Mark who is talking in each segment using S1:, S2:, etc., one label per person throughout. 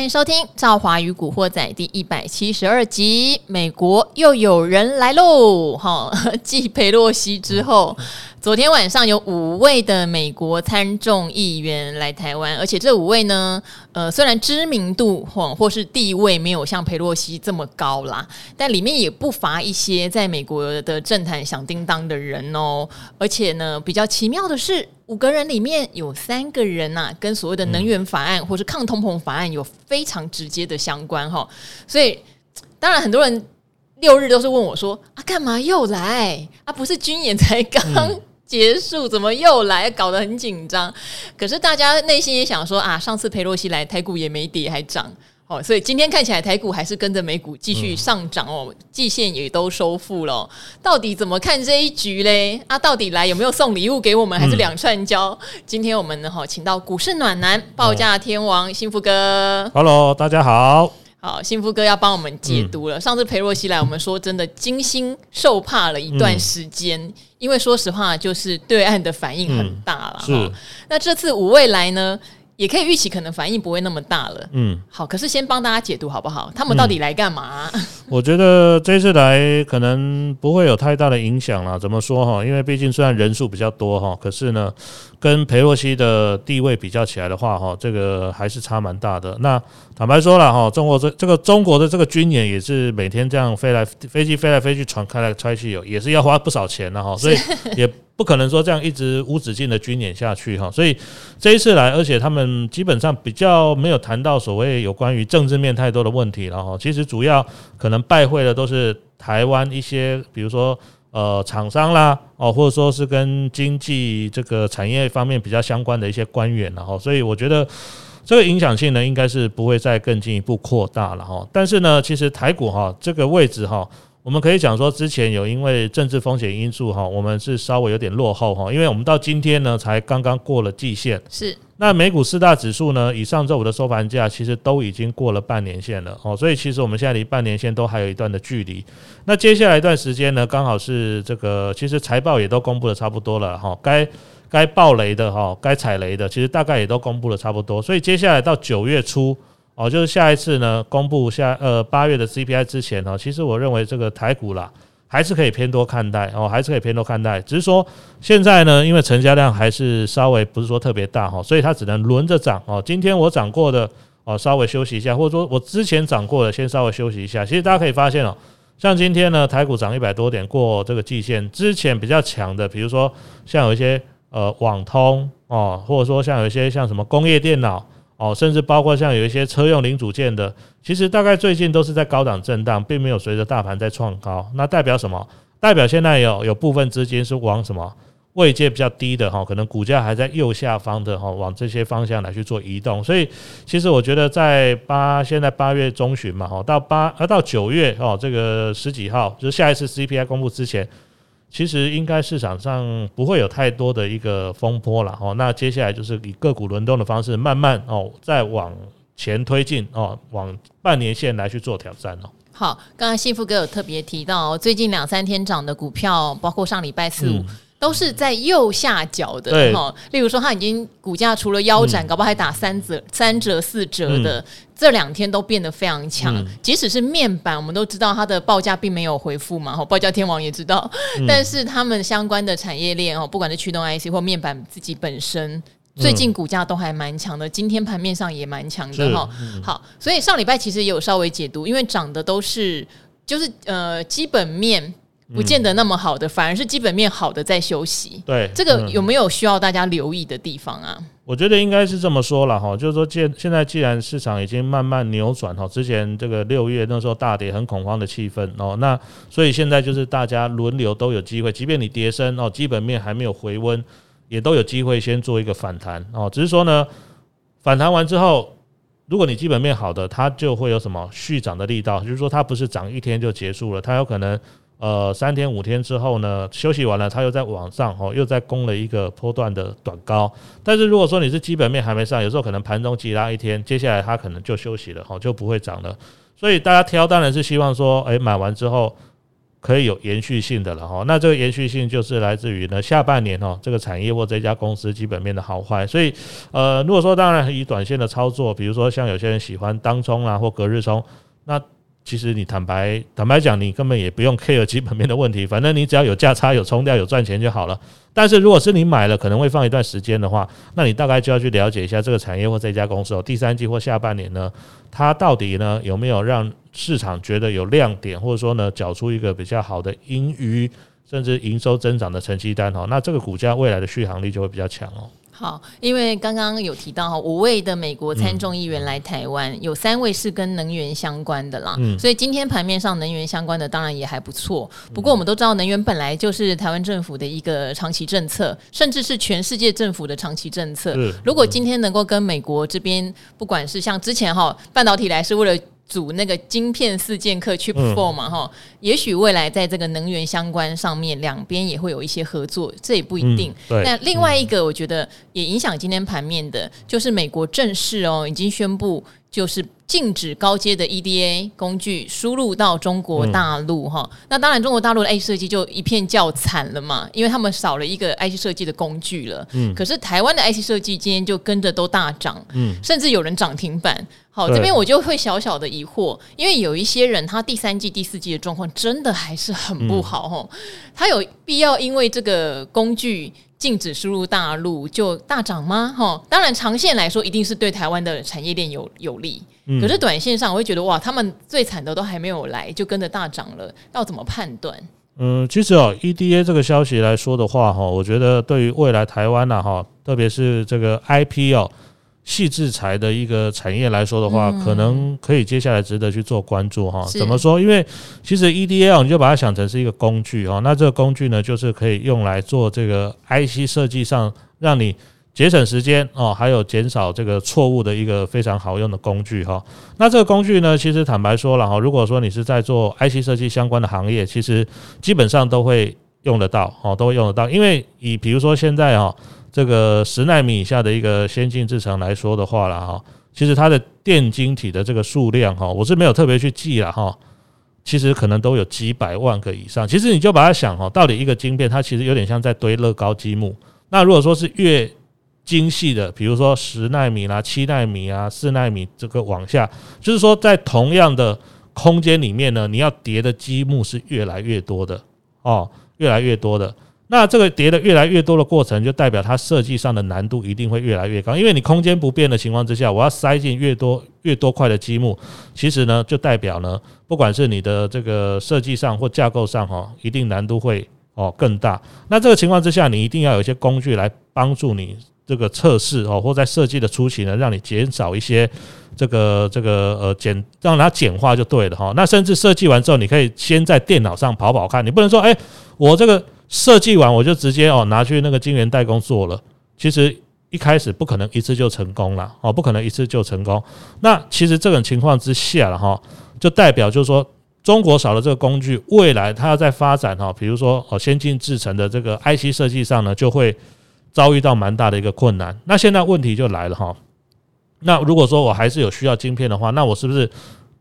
S1: 欢迎收听《赵华与古惑仔》第一百七十二集。美国又有人来喽！哈，继佩洛西之后，昨天晚上有五位的美国参众议员来台湾，而且这五位呢，呃，虽然知名度或或是地位没有像裴洛西这么高啦，但里面也不乏一些在美国的政坛响叮当的人哦。而且呢，比较奇妙的是。五个人里面有三个人呐、跟所谓的能源法案或是抗通膨法案有非常直接的相关哈，所以当然很多人六日都是问我说啊，干嘛又来啊？不是军演才刚结束，怎么又来？搞得很紧张。可是大家内心也想说啊，上次裴洛西来，台股也没跌，还涨。哦，所以今天看起来台股还是跟着美股继续上涨哦，季线也都收复了。到底怎么看这一局嘞？啊，到底来有没有送礼物给我们，还是两串交？今天我们呢，哈，请到股市暖男报价天王幸福哥。
S2: Hello，大家好。
S1: 好，幸福哥要帮我们解读了。上次裴若曦来，我们说真的惊心受怕了一段时间，因为说实话，就是对岸的反应很大了。是。那这次五位来呢？也可以预期，可能反应不会那么大了。嗯，好，可是先帮大家解读好不好？他们到底来干嘛？
S2: 嗯，我觉得这次来可能不会有太大的影响了。怎么说哈？因为毕竟虽然人数比较多哈，可是呢，跟裴洛西的地位比较起来的话哈，这个还是差蛮大的。那坦白说了哈，中国这这个中国的这个军演也是每天这样飞来飞机飞来飞去，传开来开去，有也是要花不少钱的哈，所以也。不可能说这样一直无止境的军演下去哈，所以这一次来，而且他们基本上比较没有谈到所谓有关于政治面太多的问题，了哈其实主要可能拜会的都是台湾一些，比如说呃厂商啦哦，或者说是跟经济这个产业方面比较相关的一些官员，然后所以我觉得这个影响性呢，应该是不会再更进一步扩大了哈。但是呢，其实台股哈这个位置哈。我们可以讲说，之前有因为政治风险因素哈，我们是稍微有点落后哈，因为我们到今天呢才刚刚过了季线。是。那美股四大指数呢，以上周五的收盘价其实都已经过了半年线了哦，所以其实我们现在离半年线都还有一段的距离。那接下来一段时间呢，刚好是这个，其实财报也都公布的差不多了哈，该该爆雷的哈，该踩雷的，其实大概也都公布的差不多，所以接下来到九月初。哦，就是下一次呢，公布下呃八月的 CPI 之前呢，其实我认为这个台股啦，还是可以偏多看待哦，还是可以偏多看待。只是说现在呢，因为成交量还是稍微不是说特别大哈，所以它只能轮着涨哦。今天我涨过的哦，稍微休息一下，或者说我之前涨过的，先稍微休息一下。其实大家可以发现哦，像今天呢，台股涨一百多点过这个季线，之前比较强的，比如说像有一些呃网通哦，或者说像有一些像什么工业电脑。哦，甚至包括像有一些车用零组件的，其实大概最近都是在高档震荡，并没有随着大盘在创高。那代表什么？代表现在有有部分资金是往什么位阶比较低的哈，可能股价还在右下方的哈，往这些方向来去做移动。所以，其实我觉得在八现在八月中旬嘛，哈，到八呃到九月哦，这个十几号就是下一次 CPI 公布之前。其实应该市场上不会有太多的一个风波了哦，那接下来就是以个股轮动的方式，慢慢哦再往前推进哦，往半年线来去做挑战哦。
S1: 好，刚刚幸福哥有特别提到，最近两三天涨的股票，包括上礼拜四五。嗯都是在右下角的哈，例如说它已经股价除了腰斩，搞不好还打三折、三折、四折的，这两天都变得非常强。即使是面板，我们都知道它的报价并没有回复嘛，哈，报价天王也知道。但是他们相关的产业链哦，不管是驱动 IC 或面板自己本身，最近股价都还蛮强的。今天盘面上也蛮强的哈。好，所以上礼拜其实也有稍微解读，因为涨的都是就是呃基本面。不见得那么好的，反而是基本面好的在休息。对，这个有没有需要大家留意的地方啊？
S2: 我觉得应该是这么说了哈，就是说现现在既然市场已经慢慢扭转哈，之前这个六月那时候大跌很恐慌的气氛哦，那所以现在就是大家轮流都有机会，即便你跌升哦，基本面还没有回温，也都有机会先做一个反弹哦。只是说呢，反弹完之后，如果你基本面好的，它就会有什么续涨的力道，就是说它不是涨一天就结束了，它有可能。呃，三天五天之后呢，休息完了，它又在往上哦，又在攻了一个波段的短高。但是如果说你是基本面还没上，有时候可能盘中急拉一天，接下来它可能就休息了，哦，就不会涨了。所以大家挑当然是希望说，诶，买完之后可以有延续性的了哈。那这个延续性就是来自于呢下半年哈这个产业或这家公司基本面的好坏。所以呃，如果说当然以短线的操作，比如说像有些人喜欢当冲啊或隔日冲，那其实你坦白坦白讲，你根本也不用 care 基本面的问题，反正你只要有价差、有冲掉、有赚钱就好了。但是如果是你买了可能会放一段时间的话，那你大概就要去了解一下这个产业或这家公司哦，第三季或下半年呢，它到底呢有没有让市场觉得有亮点，或者说呢缴出一个比较好的盈余，甚至营收增长的成绩单哦，那这个股价未来的续航力就会比较强哦。
S1: 好，因为刚刚有提到哈，五位的美国参众议员来台湾，有三位是跟能源相关的啦，所以今天盘面上能源相关的当然也还不错。不过我们都知道，能源本来就是台湾政府的一个长期政策，甚至是全世界政府的长期政策。如果今天能够跟美国这边，不管是像之前哈半导体来是为了。组那个晶片四剑客 Chip Four 嘛哈，也许未来在这个能源相关上面，两边也会有一些合作，这也不一定。那另外一个，我觉得也影响今天盘面的，就是美国正式哦已经宣布，就是禁止高阶的 EDA 工具输入到中国大陆哈。那当然，中国大陆的 IC 设计就一片叫惨了嘛，因为他们少了一个 IC 设计的工具了。嗯，可是台湾的 IC 设计今天就跟着都大涨，嗯，甚至有人涨停板。好，这边我就会小小的疑惑，因为有一些人他第三季、第四季的状况真的还是很不好哈，他有必要因为这个工具禁止输入大陆就大涨吗？哈，当然长线来说一定是对台湾的产业链有有利，可是短线上我会觉得哇，他们最惨的都还没有来就跟着大涨了，要怎么判断？
S2: 嗯，其实哦，EDA 这个消息来说的话哈，我觉得对于未来台湾呐哈，特别是这个 IP 哦。矽智财的一个产业来说的话，可能可以接下来值得去做关注哈。怎么说？因为其实 EDA 你就把它想成是一个工具哈。那这个工具呢，就是可以用来做这个 IC 设计上，让你节省时间哦，还有减少这个错误的一个非常好用的工具哈。那这个工具呢，其实坦白说了哈，如果说你是在做 IC 设计相关的行业，其实基本上都会用得到哦，都会用得到。因为以比如说现在哈。这个十纳米以下的一个先进制程来说的话了哈，其实它的电晶体的这个数量哈，我是没有特别去记了哈，其实可能都有几百万个以上。其实你就把它想哈，到底一个晶片它其实有点像在堆乐高积木。那如果说是越精细的，比如说十纳米啦、七纳米啊、四纳米这个往下，就是说在同样的空间里面呢，你要叠的积木是越来越多的哦，越来越多的。那这个叠的越来越多的过程，就代表它设计上的难度一定会越来越高，因为你空间不变的情况之下，我要塞进越多越多块的积木，其实呢，就代表呢，不管是你的这个设计上或架构上哈，一定难度会哦更大。那这个情况之下，你一定要有一些工具来帮助你这个测试哦，或在设计的初期呢，让你减少一些这个这个呃简，让它简化就对了哈。那甚至设计完之后，你可以先在电脑上跑跑看，你不能说哎，我这个。设计完我就直接哦拿去那个晶圆代工做了，其实一开始不可能一次就成功了哦，不可能一次就成功。那其实这种情况之下了哈，就代表就是说中国少了这个工具，未来它要在发展哈，比如说哦先进制程的这个 IC 设计上呢，就会遭遇到蛮大的一个困难。那现在问题就来了哈，那如果说我还是有需要晶片的话，那我是不是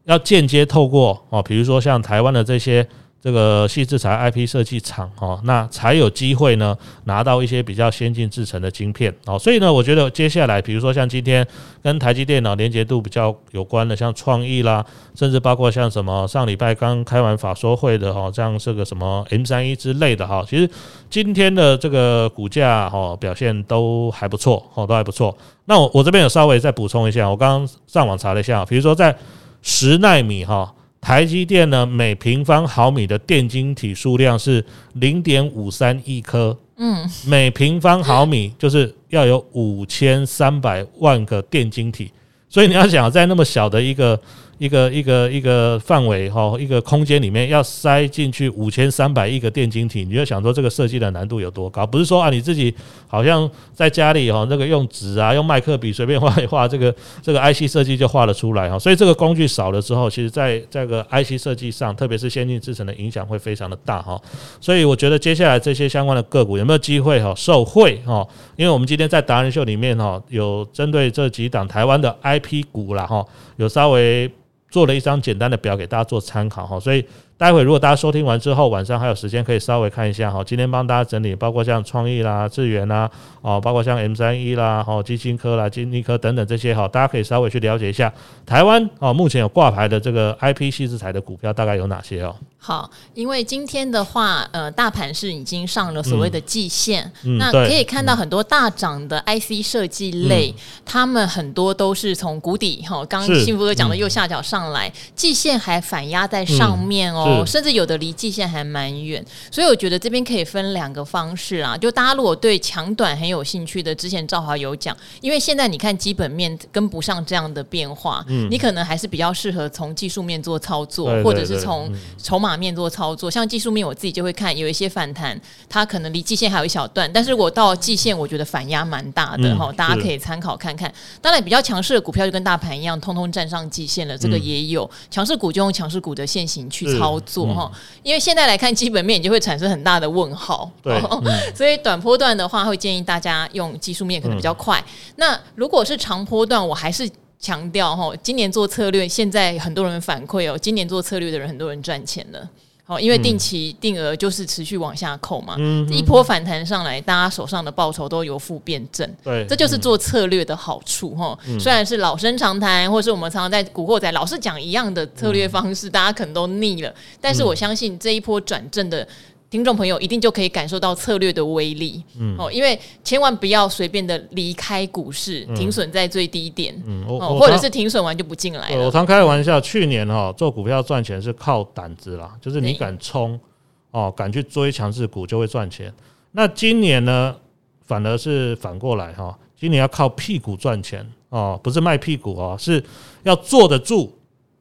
S2: 要间接透过哦，比如说像台湾的这些。这个矽智财 IP 设计厂哦，那才有机会呢拿到一些比较先进制成的晶片哦，所以呢，我觉得接下来，比如说像今天跟台积电脑连接度比较有关的，像创意啦，甚至包括像什么上礼拜刚开完法说会的哈，像这个什么 M 三一之类的哈，其实今天的这个股价哈表现都还不错哦，都还不错。那我我这边有稍微再补充一下，我刚刚上网查了一下，比如说在十奈米哈。台积电呢，每平方毫米的电晶体数量是零点五三亿颗，嗯，每平方毫米就是要有五千三百万个电晶体，所以你要想在那么小的一个。一个一个一个范围哈，一个空间里面要塞进去五千三百亿个电晶体，你就想说这个设计的难度有多高？不是说啊，你自己好像在家里哈，那个用纸啊，用麦克笔随便画一画，这个这个 IC 设计就画了出来哈。所以这个工具少了之后，其实在这个 IC 设计上，特别是先进制程的影响会非常的大哈。所以我觉得接下来这些相关的个股有没有机会哈受惠哈？因为我们今天在达人秀里面哈，有针对这几档台湾的 IP 股啦哈，有稍微。做了一张简单的表给大家做参考哈，所以待会如果大家收听完之后，晚上还有时间可以稍微看一下哈。今天帮大家整理，包括像创意啦、智源啦，哦，包括像 M 三一啦、哦，基金科啦、金立科等等这些哈，大家可以稍微去了解一下台湾哦，目前有挂牌的这个 IP 矽智财的股票大概有哪些哦？
S1: 好，因为今天的话，呃，大盘是已经上了所谓的季线，
S2: 嗯、
S1: 那可以看到很多大涨的 IC 设计类，嗯、他们很多都是从谷底哈，刚刚幸福哥讲的右下角上来，季线还反压在上面哦。哦，甚至有的离季线还蛮远，所以我觉得这边可以分两个方式啊。就大家如果对强短很有兴趣的，之前赵华有讲，因为现在你看基本面跟不上这样的变化，嗯，你可能还是比较适合从技术面做操作，或者是从筹码面做操作。像技术面，我自己就会看有一些反弹，它可能离季线还有一小段，但是我到季线，我觉得反压蛮大的哈，嗯、大家可以参考看看。当然，比较强势的股票就跟大盘一样，通通站上季线了，这个也有强势股就用强势股的线型去操作。做哈，因为现在来看基本面，你就会产生很大的问号。
S2: 对，嗯、
S1: 所以短波段的话，会建议大家用技术面可能比较快。嗯、那如果是长波段，我还是强调哈，今年做策略，现在很多人反馈哦，今年做策略的人很多人赚钱了。哦，因为定期定额就是持续往下扣嘛，嗯、一波反弹上来，大家手上的报酬都由负变正，
S2: 对，
S1: 这就是做策略的好处哈。嗯、虽然是老生常谈，或是我们常常在古惑仔老是讲一样的策略方式，嗯、大家可能都腻了，但是我相信这一波转正的。听众朋友一定就可以感受到策略的威力，嗯，哦，因为千万不要随便的离开股市，嗯、停损在最低点，嗯，哦，或者是停损完就不进来了。
S2: 我常开玩笑，去年哈做股票赚钱是靠胆子啦，就是你敢冲，哦，敢去追强势股就会赚钱。那今年呢，反而是反过来哈，今年要靠屁股赚钱哦，不是卖屁股哦，是要坐得住。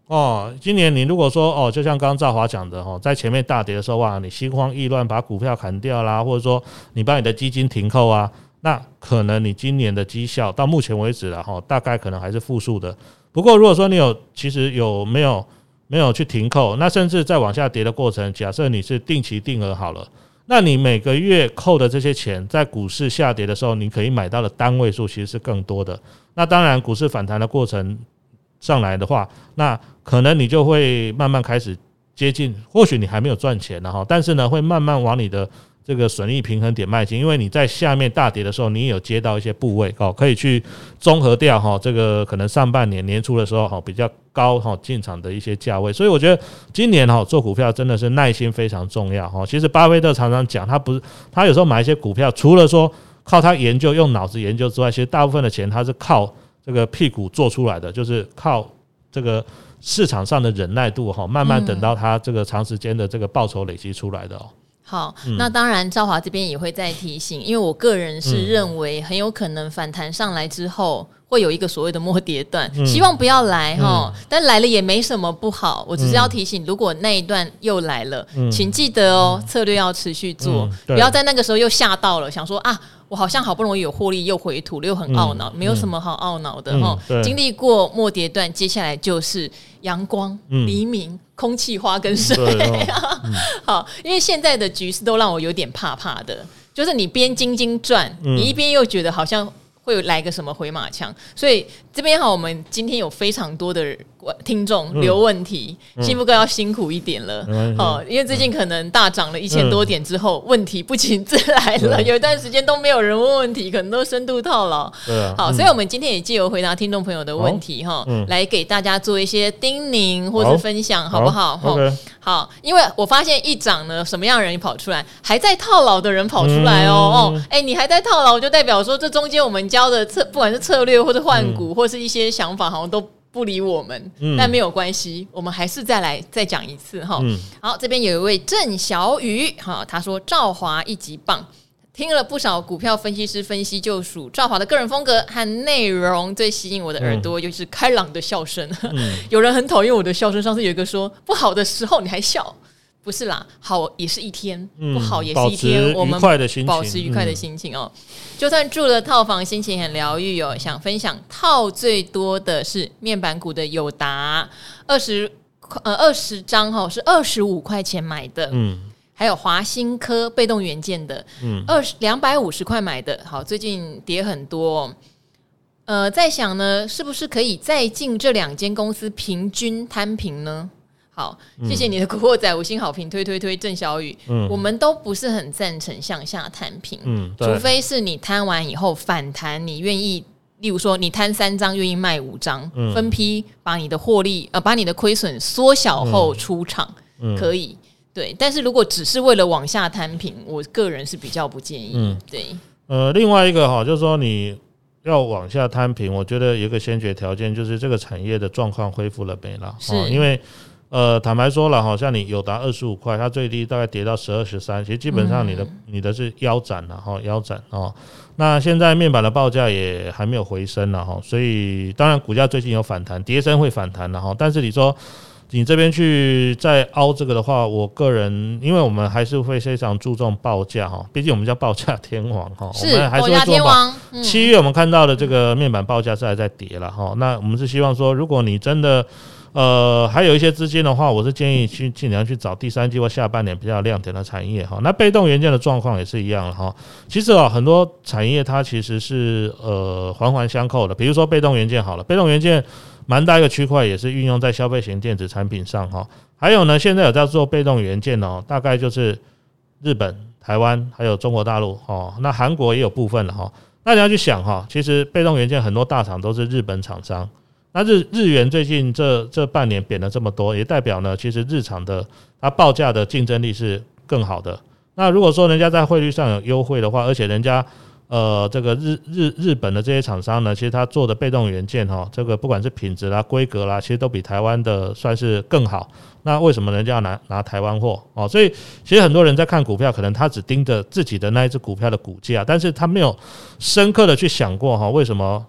S2: 哦，今年你如果说哦，就像刚刚赵华讲的哦，在前面大跌的时候哇，你心慌意乱把股票砍掉啦，或者说你把你的基金停扣啊，那可能你今年的绩效到目前为止了哈，大概可能还是负数的。不过如果说你有其实有没有没有去停扣，那甚至在往下跌的过程，假设你是定期定额好了，那你每个月扣的这些钱，在股市下跌的时候，你可以买到的单位数其实是更多的。那当然，股市反弹的过程。上来的话，那可能你就会慢慢开始接近，或许你还没有赚钱呢哈，但是呢，会慢慢往你的这个损益平衡点迈进，因为你在下面大跌的时候，你也有接到一些部位哦，可以去综合掉哈，这个可能上半年年初的时候哈比较高哈进场的一些价位，所以我觉得今年哈做股票真的是耐心非常重要哈。其实巴菲特常常讲，他不是他有时候买一些股票，除了说靠他研究用脑子研究之外，其实大部分的钱他是靠。这个屁股做出来的，就是靠这个市场上的忍耐度哈，慢慢等到它这个长时间的这个报酬累积出来的哦。
S1: 好，那当然赵华这边也会再提醒，因为我个人是认为很有可能反弹上来之后。会有一个所谓的末跌段，希望不要来哈，但来了也没什么不好。我只是要提醒，如果那一段又来了，请记得哦，策略要持续做，不要在那个时候又吓到了，想说啊，我好像好不容易有获利又回吐了，又很懊恼，没有什么好懊恼的哈。经历过末跌段，接下来就是阳光、黎明、空气、花跟水。好，因为现在的局势都让我有点怕怕的，就是你边晶晶转，你一边又觉得好像。会来个什么回马枪，所以这边好，我们今天有非常多的听众留问题，嗯、幸福哥要辛苦一点了，哦、嗯，因为最近可能大涨了一千多点之后，嗯、问题不请自来了，嗯、有一段时间都没有人问问题，可能都深度套牢。啊、好，所以我们今天也借由回答听众朋友的问题哈，嗯、来给大家做一些叮咛或是分享，好，不好？好、好，因为我发现一涨呢，什么样的人跑出来，还在套牢的人跑出来哦、嗯、哦，哎，你还在套牢，就代表说这中间我们教的策，不管是策略或者换股，嗯、或是一些想法，好像都。不理我们，嗯、但没有关系，我们还是再来再讲一次哈。嗯、好，这边有一位郑小雨哈，他说赵华一级棒，听了不少股票分析师分析，就属赵华的个人风格和内容最吸引我的耳朵，嗯、就是开朗的笑声。嗯、有人很讨厌我的笑声，上次有一个说不好的时候你还笑。不是啦，好也是一天，嗯、不好也是一天。我们保持愉快的心情哦。嗯、就算住了套房，心情很疗愈哦。想分享套最多的是面板股的友达，二十呃二十张哈是二十五块钱买的，嗯，还有华新科被动元件的，嗯，二十两百五十块买的，好，最近跌很多，哦。呃，在想呢，是不是可以再进这两间公司平均摊平呢？好，谢谢你的古惑仔五星好评，推推推郑小雨。嗯，我们都不是很赞成向下摊平，嗯，除非是你摊完以后反弹，你愿意，例如说你摊三张，愿意卖五张，嗯，分批把你的获利呃，把你的亏损缩小后出场，嗯，可以，对。但是如果只是为了往下摊平，我个人是比较不建议，嗯，对。
S2: 呃，另外一个哈，就是说你要往下摊平，我觉得有一个先决条件就是这个产业的状况恢复了没了，是因为。呃，坦白说了，好像你友达二十五块，它最低大概跌到十二十三，其实基本上你的、嗯、你的是腰斩了哈，腰斩哦。那现在面板的报价也还没有回升了哈，所以当然股价最近有反弹，跌升会反弹的哈。但是你说你这边去再凹这个的话，我个人因为我们还是会非常注重报价哈，毕竟我们叫报价天王哈，我们还是会做报。七月我们看到的这个面板报价是还在跌了哈，那我们是希望说，如果你真的。呃，还有一些资金的话，我是建议去尽量去找第三季或下半年比较亮点的产业哈。那被动元件的状况也是一样哈。其实啊，很多产业它其实是呃环环相扣的。比如说被动元件好了，被动元件蛮大一个区块也是运用在消费型电子产品上哈。还有呢，现在有在做被动元件哦，大概就是日本、台湾还有中国大陆哦。那韩国也有部分了哈。那你要去想哈，其实被动元件很多大厂都是日本厂商。那日日元最近这这半年贬了这么多，也代表呢，其实日厂的它报价的竞争力是更好的。那如果说人家在汇率上有优惠的话，而且人家呃这个日日日本的这些厂商呢，其实他做的被动元件哈，这个不管是品质啦、规格啦，其实都比台湾的算是更好。那为什么人家要拿拿台湾货哦？所以其实很多人在看股票，可能他只盯着自己的那一只股票的股价，但是他没有深刻的去想过哈，为什么？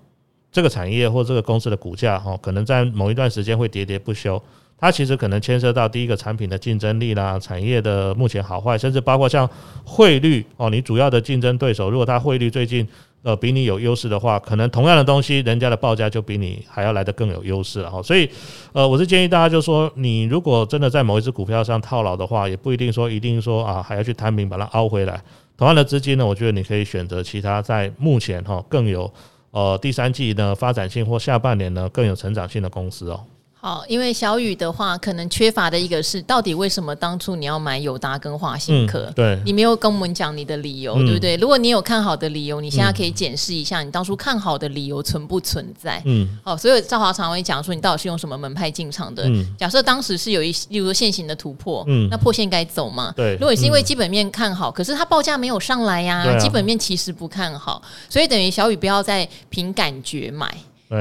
S2: 这个产业或这个公司的股价哈，可能在某一段时间会喋喋不休。它其实可能牵涉到第一个产品的竞争力啦，产业的目前好坏，甚至包括像汇率哦，你主要的竞争对手，如果它汇率最近呃比你有优势的话，可能同样的东西，人家的报价就比你还要来得更有优势了哈。所以呃，我是建议大家就说，你如果真的在某一只股票上套牢的话，也不一定说一定说啊还要去摊平把它凹回来。同样的资金呢，我觉得你可以选择其他在目前哈更有。呃，第三季呢，发展性或下半年呢，更有成长性的公司哦。
S1: 好，因为小雨的话，可能缺乏的一个是，到底为什么当初你要买友达跟华新科？
S2: 嗯，对，
S1: 你没有跟我们讲你的理由，嗯，对不对？如果你有看好的理由，你现在可以检视一下，你当初看好的理由存不存在？嗯，好，所以赵华常会讲说，你到底是用什么门派进场的？嗯，假设当时是有一，例如说现行的突破，嗯，那破线该走嘛？
S2: 对，
S1: 如果你是因为基本面看好，可是它报价没有上来呀，啊，基本面其实不看好，所以等于小雨不要再凭感觉买。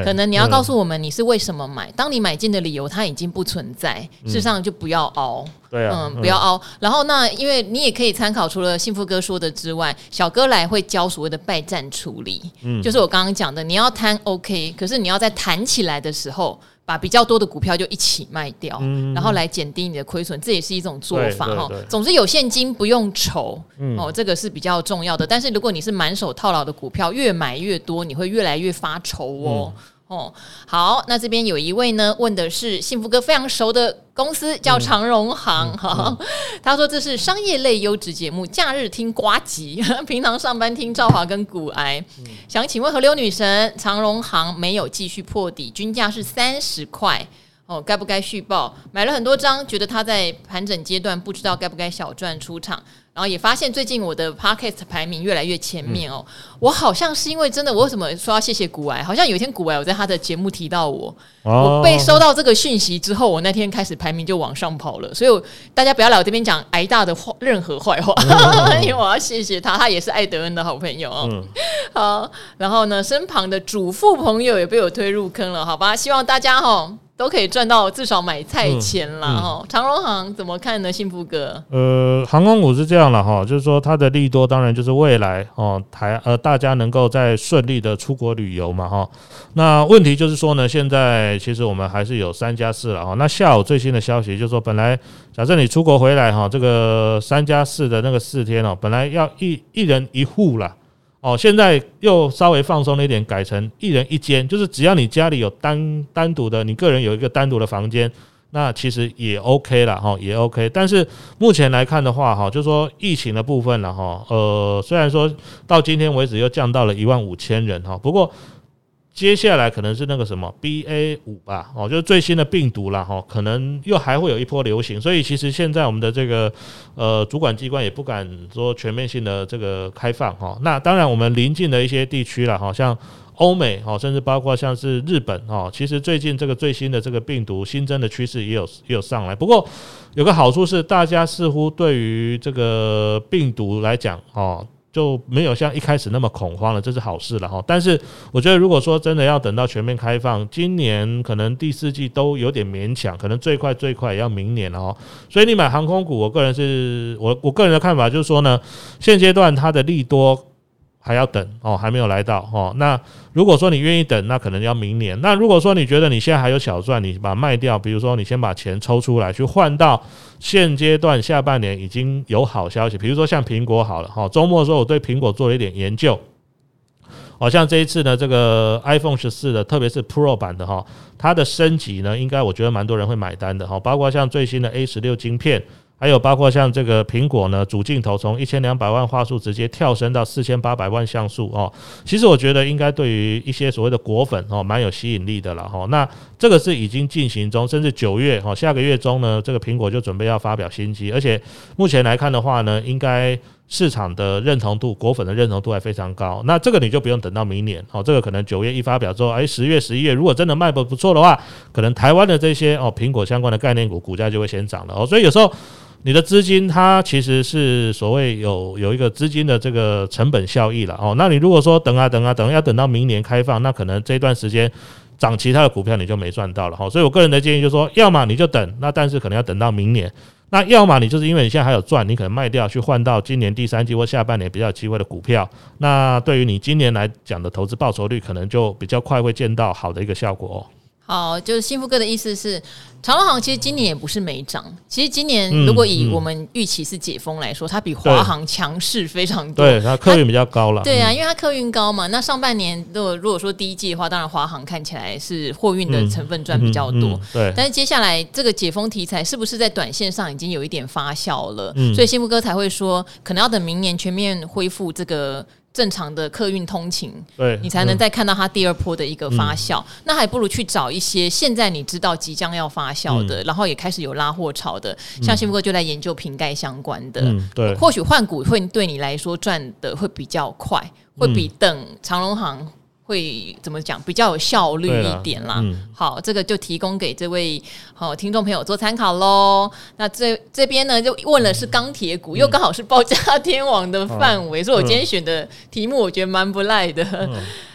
S1: 可能你要告诉我们你是为什么买，当你买进的理由它已经不存在，事实上就不要熬，
S2: 对啊，
S1: 嗯，不要凹。然后那因为你也可以参考，除了幸福哥说的之外，小哥来会教所谓的败战处理，嗯，就是我刚刚讲的，你要谈 OK，可是你要在谈起来的时候。把比较多的股票就一起卖掉，嗯、然后来减低你的亏损，这也是一种做法哈。总之有现金不用愁，嗯、哦，这个是比较重要的。但是如果你是满手套牢的股票，越买越多，你会越来越发愁哦。嗯哦，好，那这边有一位呢，问的是幸福哥非常熟的公司，叫长荣行哈。他说这是商业类优质节目，假日听瓜吉，平常上班听赵华跟股癌。想请问河流女神，长荣行没有继续破底，均价是三十块哦，该不该续报？买了很多张，觉得他在盘整阶段，不知道该不该小赚出场。然后也发现最近我的 podcast 排名越来越前面哦，嗯、我好像是因为真的，我为什么说要谢谢古癌？好像有一天古癌我在他的节目提到我，哦、我被收到这个讯息之后，我那天开始排名就往上跑了。所以大家不要来我这边讲癌大的话，任何坏话，嗯、因为我要谢谢他，他也是艾德恩的好朋友哦。嗯、好，然后呢，身旁的主妇朋友也被我推入坑了，好吧？希望大家哈、哦。都可以赚到至少买菜钱了哈。长荣行怎么看呢？幸福哥？
S2: 呃，航空股是这样了哈，就是说它的利多当然就是未来哦台呃大家能够在顺利的出国旅游嘛哈。那问题就是说呢，现在其实我们还是有三加四了哈。那下午最新的消息就是说，本来假设你出国回来哈，这个三加四的那个四天哦，本来要一一人一户了。哦，现在又稍微放松了一点，改成一人一间，就是只要你家里有单单独的，你个人有一个单独的房间，那其实也 OK 了哈，也 OK。但是目前来看的话，哈，就说疫情的部分了哈，呃，虽然说到今天为止又降到了一万五千人哈，不过接下来可能是那个什么 BA 五吧，哦，就是最新的病毒了哈，可能又还会有一波流行，所以其实现在我们的这个呃主管机关也不敢说全面性的这个开放哈。那当然，我们邻近的一些地区了，好像欧美哈，甚至包括像是日本哈，其实最近这个最新的这个病毒新增的趋势也有也有上来。不过有个好处是，大家似乎对于这个病毒来讲哦。就没有像一开始那么恐慌了，这是好事了哈。但是我觉得，如果说真的要等到全面开放，今年可能第四季都有点勉强，可能最快最快也要明年了哈。所以你买航空股，我个人是我我个人的看法就是说呢，现阶段它的利多。还要等哦，还没有来到哦。那如果说你愿意等，那可能要明年。那如果说你觉得你现在还有小赚，你把卖掉，比如说你先把钱抽出来，去换到现阶段下半年已经有好消息，比如说像苹果好了哈。周末的时候我对苹果做了一点研究，好像这一次呢，这个 iPhone 十四的，特别是 Pro 版的哈，它的升级呢，应该我觉得蛮多人会买单的哈，包括像最新的 A 十六晶片。还有包括像这个苹果呢，主镜头从一千两百万画素直接跳升到四千八百万像素哦。其实我觉得应该对于一些所谓的果粉哦，蛮有吸引力的了哈。那这个是已经进行中，甚至九月哈，下个月中呢，这个苹果就准备要发表新机，而且目前来看的话呢，应该市场的认同度，果粉的认同度还非常高。那这个你就不用等到明年哦，这个可能九月一发表之后，哎，十月、十一月如果真的卖不不错的话，可能台湾的这些哦苹果相关的概念股股价就会先涨了哦。所以有时候。你的资金它其实是所谓有有一个资金的这个成本效益了哦。那你如果说等啊等啊等，要等到明年开放，那可能这段时间涨其他的股票你就没赚到了哈。所以我个人的建议就是说，要么你就等，那但是可能要等到明年；那要么你就是因为你现在还有赚，你可能卖掉去换到今年第三季或下半年比较有机会的股票。那对于你今年来讲的投资报酬率，可能就比较快会见到好的一个效果。
S1: 好，就是幸福哥的意思是，长荣航其实今年也不是没涨。其实今年如果以我们预期是解封来说，它比华航强势非常多。
S2: 对，它客运比较高了。
S1: 对啊，因为它客运高嘛。那上半年如果如果说第一季的话，当然华航看起来是货运的成分赚比较多。对。但是接下来这个解封题材是不是在短线上已经有一点发酵了？所以幸福哥才会说，可能要等明年全面恢复这个。正常的客运通勤，对，你才能再看到它第二波的一个发酵。嗯、那还不如去找一些现在你知道即将要发酵的，嗯、然后也开始有拉货潮的，嗯、像幸福哥就在研究瓶盖相关的。嗯、对，或许换股会对你来说赚的会比较快，会比等长荣航。会怎么讲比较有效率一点啦？嗯、好，这个就提供给这位好听众朋友做参考喽。那这这边呢，就问了是钢铁股，嗯、又刚好是报价天王的范围，嗯、所以我今天选的题目我觉得蛮不赖的。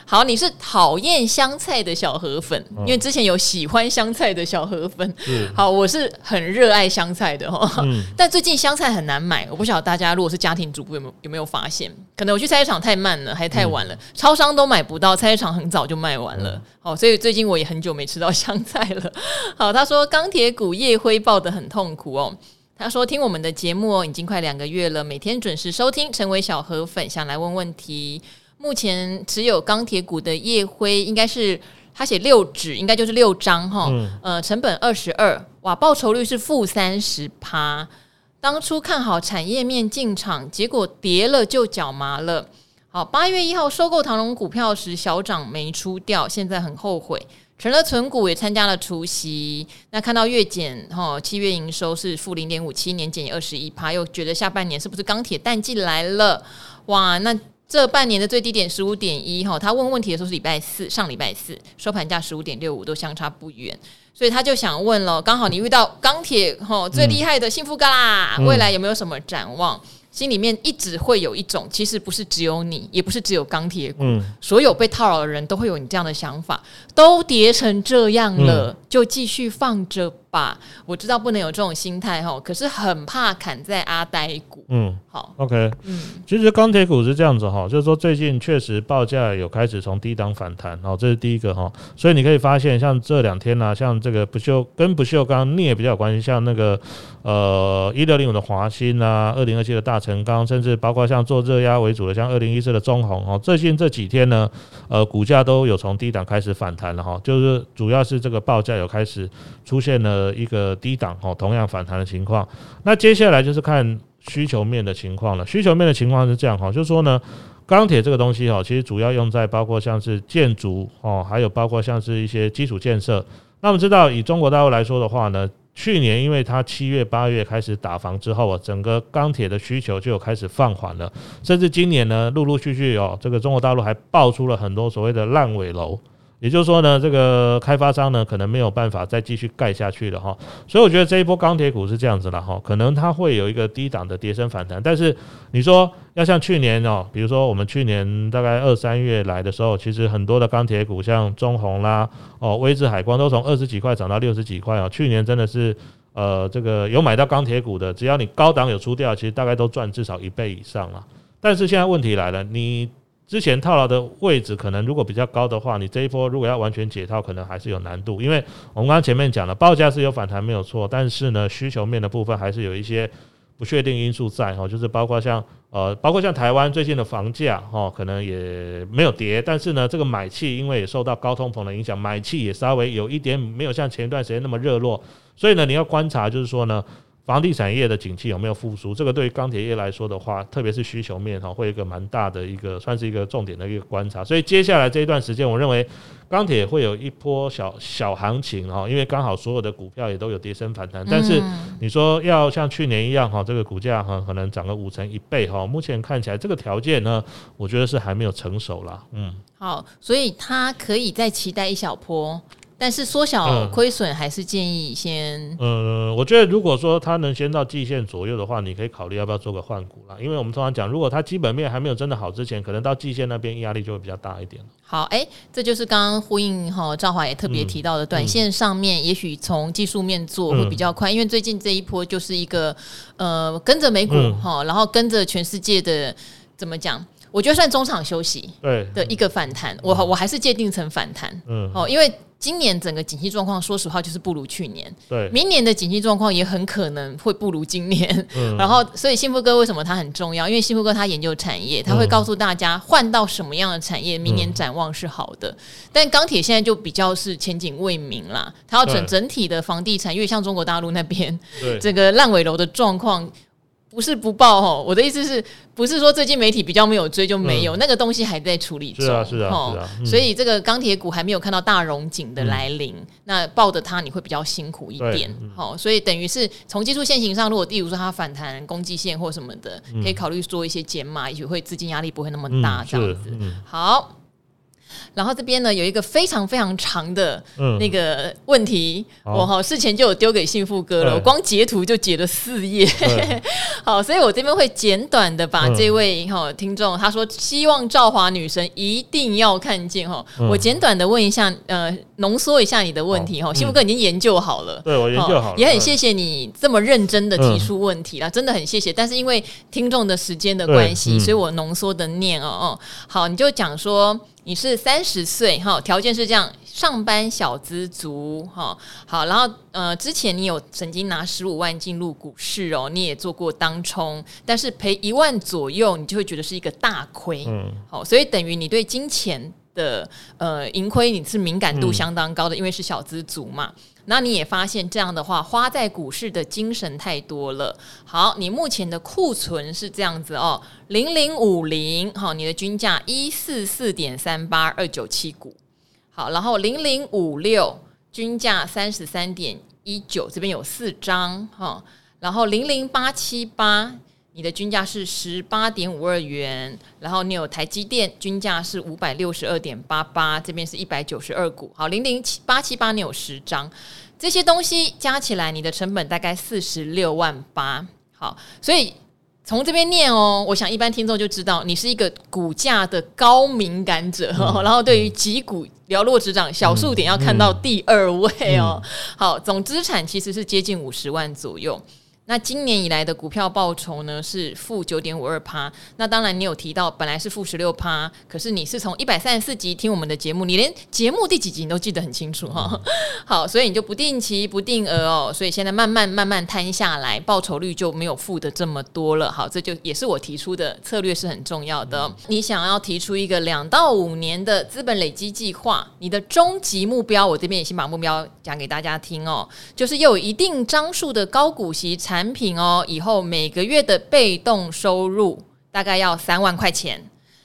S1: 嗯好，你是讨厌香菜的小河粉，因为之前有喜欢香菜的小河粉。好，我是很热爱香菜的哈，但最近香菜很难买，我不晓得大家如果是家庭主妇有没有有没有发现？可能我去菜市场太慢了，还太晚了，超商都买不到，菜市场很早就卖完了。好，所以最近我也很久没吃到香菜了。好，他说钢铁股夜辉爆的很痛苦哦。他说听我们的节目哦，已经快两个月了，每天准时收听，成为小河粉，想来问问题。目前持有钢铁股的叶辉应该是他写六指，应该就是六张哈。嗯、呃，成本二十二，哇，报酬率是负三十趴。当初看好产业面进场，结果跌了就脚麻了。好，八月一号收购唐龙股票时小涨没出掉，现在很后悔。成了存股也参加了除夕，那看到月减哈，七月营收是负零点五七，年减二十一趴，又觉得下半年是不是钢铁淡季来了？哇，那。这半年的最低点十五点一哈，他问问题的时候是礼拜四，上礼拜四收盘价十五点六五，都相差不远，所以他就想问了，刚好你遇到钢铁哈最厉害的幸福哥啦，嗯、未来有没有什么展望？心里面一直会有一种，其实不是只有你，也不是只有钢铁股，嗯、所有被套牢的人都会有你这样的想法，都跌成这样了，嗯、就继续放着。吧，我知道不能有这种心态哈，可是很怕砍在阿呆股。嗯，好
S2: ，OK，嗯，其实钢铁股是这样子哈，就是说最近确实报价有开始从低档反弹，哦这是第一个哈，所以你可以发现像这两天呢、啊，像这个不锈跟不锈钢镍比较有关系，像那个呃一六零五的华新啊，二零二七的大成钢，甚至包括像做热压为主的像二零一四的中红哦，最近这几天呢，呃股价都有从低档开始反弹了哈，就是主要是这个报价有开始出现了。的一个低档哦，同样反弹的情况。那接下来就是看需求面的情况了。需求面的情况是这样哈，就是说呢，钢铁这个东西哦，其实主要用在包括像是建筑哦，还有包括像是一些基础建设。那我们知道，以中国大陆来说的话呢，去年因为它七月八月开始打房之后啊，整个钢铁的需求就有开始放缓了，甚至今年呢，陆陆续续哦，这个中国大陆还爆出了很多所谓的烂尾楼。也就是说呢，这个开发商呢，可能没有办法再继续盖下去了哈，所以我觉得这一波钢铁股是这样子了哈，可能它会有一个低档的跌升反弹，但是你说要像去年哦，比如说我们去年大概二三月来的时候，其实很多的钢铁股像中红啦、哦威致海光都从二十几块涨到六十几块啊，去年真的是呃这个有买到钢铁股的，只要你高档有出掉，其实大概都赚至少一倍以上了。但是现在问题来了，你。之前套牢的位置可能如果比较高的话，你这一波如果要完全解套，可能还是有难度。因为我们刚刚前面讲了，报价是有反弹没有错，但是呢，需求面的部分还是有一些不确定因素在哈，就是包括像呃，包括像台湾最近的房价哈，可能也没有跌，但是呢，这个买气因为也受到高通膨的影响，买气也稍微有一点没有像前一段时间那么热络，所以呢，你要观察就是说呢。房地产业的景气有没有复苏？这个对于钢铁业来说的话，特别是需求面哈，会有一个蛮大的一个，算是一个重点的一个观察。所以接下来这一段时间，我认为钢铁会有一波小小行情哈，因为刚好所有的股票也都有跌升反弹。但是你说要像去年一样哈，这个股价哈可能涨个五成一倍哈，目前看起来这个条件呢，我觉得是还没有成熟啦。嗯，
S1: 好，所以它可以再期待一小波。但是缩小亏损还是建议先。
S2: 嗯，呃，我觉得如果说它能先到季线左右的话，你可以考虑要不要做个换股啦。因为我们通常讲，如果它基本面还没有真的好之前，可能到季线那边压力就会比较大一点。
S1: 好，哎，这就是刚刚呼应哈，赵华也特别提到的，短线上面也许从技术面做会比较快，因为最近这一波就是一个呃跟着美股哈，然后跟着全世界的怎么讲？我觉得算中场休息对的一个反弹，我我还是界定成反弹，嗯，哦，因为。今年整个景气状况，说实话就是不如去年。对，明年的景气状况也很可能会不如今年。嗯，然后，所以幸福哥为什么他很重要？因为幸福哥他研究产业，他会告诉大家换到什么样的产业，明年展望是好的。但钢铁现在就比较是前景未明啦，它要整整体的房地产，因为像中国大陆那边，对 这个烂尾楼的状况。不是不报哦，我的意思是不是说最近媒体比较没有追就没有、嗯、那个东西还在处理中，是啊是啊是啊，嗯、所以这个钢铁股还没有看到大融景的来临，嗯、那抱着它你会比较辛苦一点，好、嗯，所以等于是从技术线型上，如果例如说它反弹攻击线或什么的，可以考虑做一些减码，也许会资金压力不会那么大，这样子，嗯、好。然后这边呢有一个非常非常长的那个问题，嗯、我哈事前就有丢给幸福哥了，我光截图就截了四页，好，所以我这边会简短的把这位哈听众他说希望赵华女神一定要看见哈，嗯、我简短的问一下，呃，浓缩一下你的问题哈，嗯、幸福哥已经研究好了，
S2: 对我研究好了，
S1: 也很谢谢你这么认真的提出问题啦，嗯、真的很谢谢，但是因为听众的时间的关系，嗯、所以我浓缩的念哦哦，好，你就讲说。你是三十岁哈，条件是这样，上班小资族哈，好，然后呃，之前你有曾经拿十五万进入股市哦，你也做过当冲，但是赔一万左右，你就会觉得是一个大亏，嗯，好，所以等于你对金钱的呃盈亏你是敏感度相当高的，因为是小资族嘛。那你也发现这样的话，花在股市的精神太多了。好，你目前的库存是这样子哦，零零五零，好，你的均价一四四点三八二九七股，好，然后零零五六均价三十三点一九，这边有四张哈，然后零零八七八。你的均价是十八点五二元，然后你有台积电均价是五百六十二点八八，这边是一百九十二股。好，零零七八七八你有十张，这些东西加起来你的成本大概四十六万八。好，所以从这边念哦，我想一般听众就知道你是一个股价的高敏感者，嗯、然后对于几股了落指掌，小数点要看到第二位哦。嗯、好，总资产其实是接近五十万左右。那今年以来的股票报酬呢是负九点五二趴。那当然你有提到本来是负十六趴，可是你是从一百三十四集听我们的节目，你连节目第几集你都记得很清楚哈。嗯、好，所以你就不定期不定额哦，所以现在慢慢慢慢摊下来，报酬率就没有负的这么多了。好，这就也是我提出的策略是很重要的。嗯、你想要提出一个两到五年的资本累积计划，你的终极目标，我这边也先把目标讲给大家听哦，就是又有一定张数的高股息产。产品哦，以后每个月的被动收入大概要三万块钱，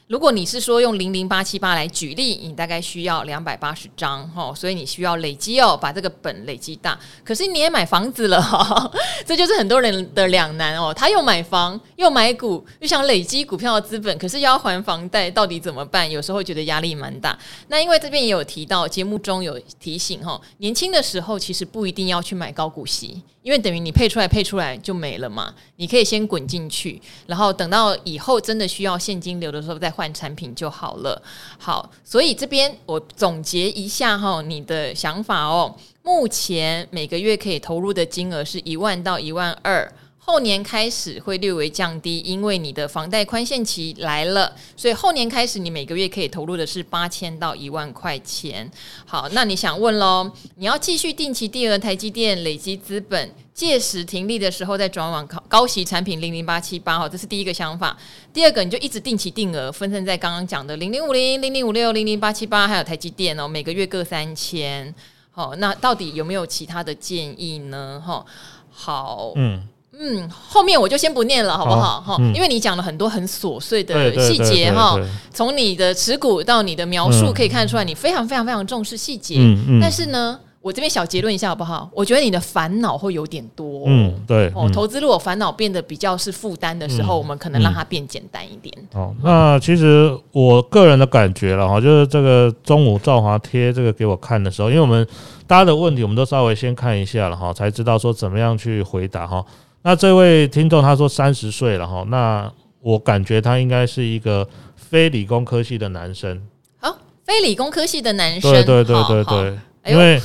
S1: 如果你是说用零零八七八来举例，你大概需要两百八十张哈，所以你需要累积哦，把这个本累积大。可是你也买房子了哈，这就是很多人的两难哦。他又买房又买股，又想累积股票的资本，可是要还房贷，到底怎么办？有时候觉得压力蛮大。那因为这边也有提到，节目中有提醒哈，年轻的时候其实不一定要去买高股息，因为等于你配出来配出来就没了嘛。你可以先滚进去，然后等到以后真的需要现金流的时候再。换产品就好了。好，所以这边我总结一下哈，你的想法哦。目前每个月可以投入的金额是一万到一万二，后年开始会略微降低，因为你的房贷宽限期来了，所以后年开始你每个月可以投入的是八千到一万块钱。好，那你想问喽？你要继续定期定额台积电累积资本？届时停利的时候再转往高高息产品零零八七八哈，这是第一个想法。第二个，你就一直定期定额分散在刚刚讲的零零五零、零零五六、零零八七八，还有台积电哦，每个月各三千。好，那到底有没有其他的建议呢？哈，好，嗯嗯，后面我就先不念了，好不好？哈、嗯，因为你讲了很多很琐碎的细节哈，从你的持股到你的描述可以看出来，你非常非常非常重视细节。嗯嗯，但是呢。我这边小结论一下好不好？我觉得你的烦恼会有点多。
S2: 嗯，对。
S1: 哦，投资如果烦恼变得比较是负担的时候，嗯，我们可能让它变简单一点。
S2: 哦，那其实我个人的感觉了哈，就是这个中午赵华贴这个给我看的时候，因为我们大家的问题，我们都稍微先看一下了哈，才知道说怎么样去回答哈。那这位听众他说三十岁了哈，那我感觉他应该是一个非理工科系的男生。
S1: 好，非理工科系的男生。
S2: 对对对对对。因为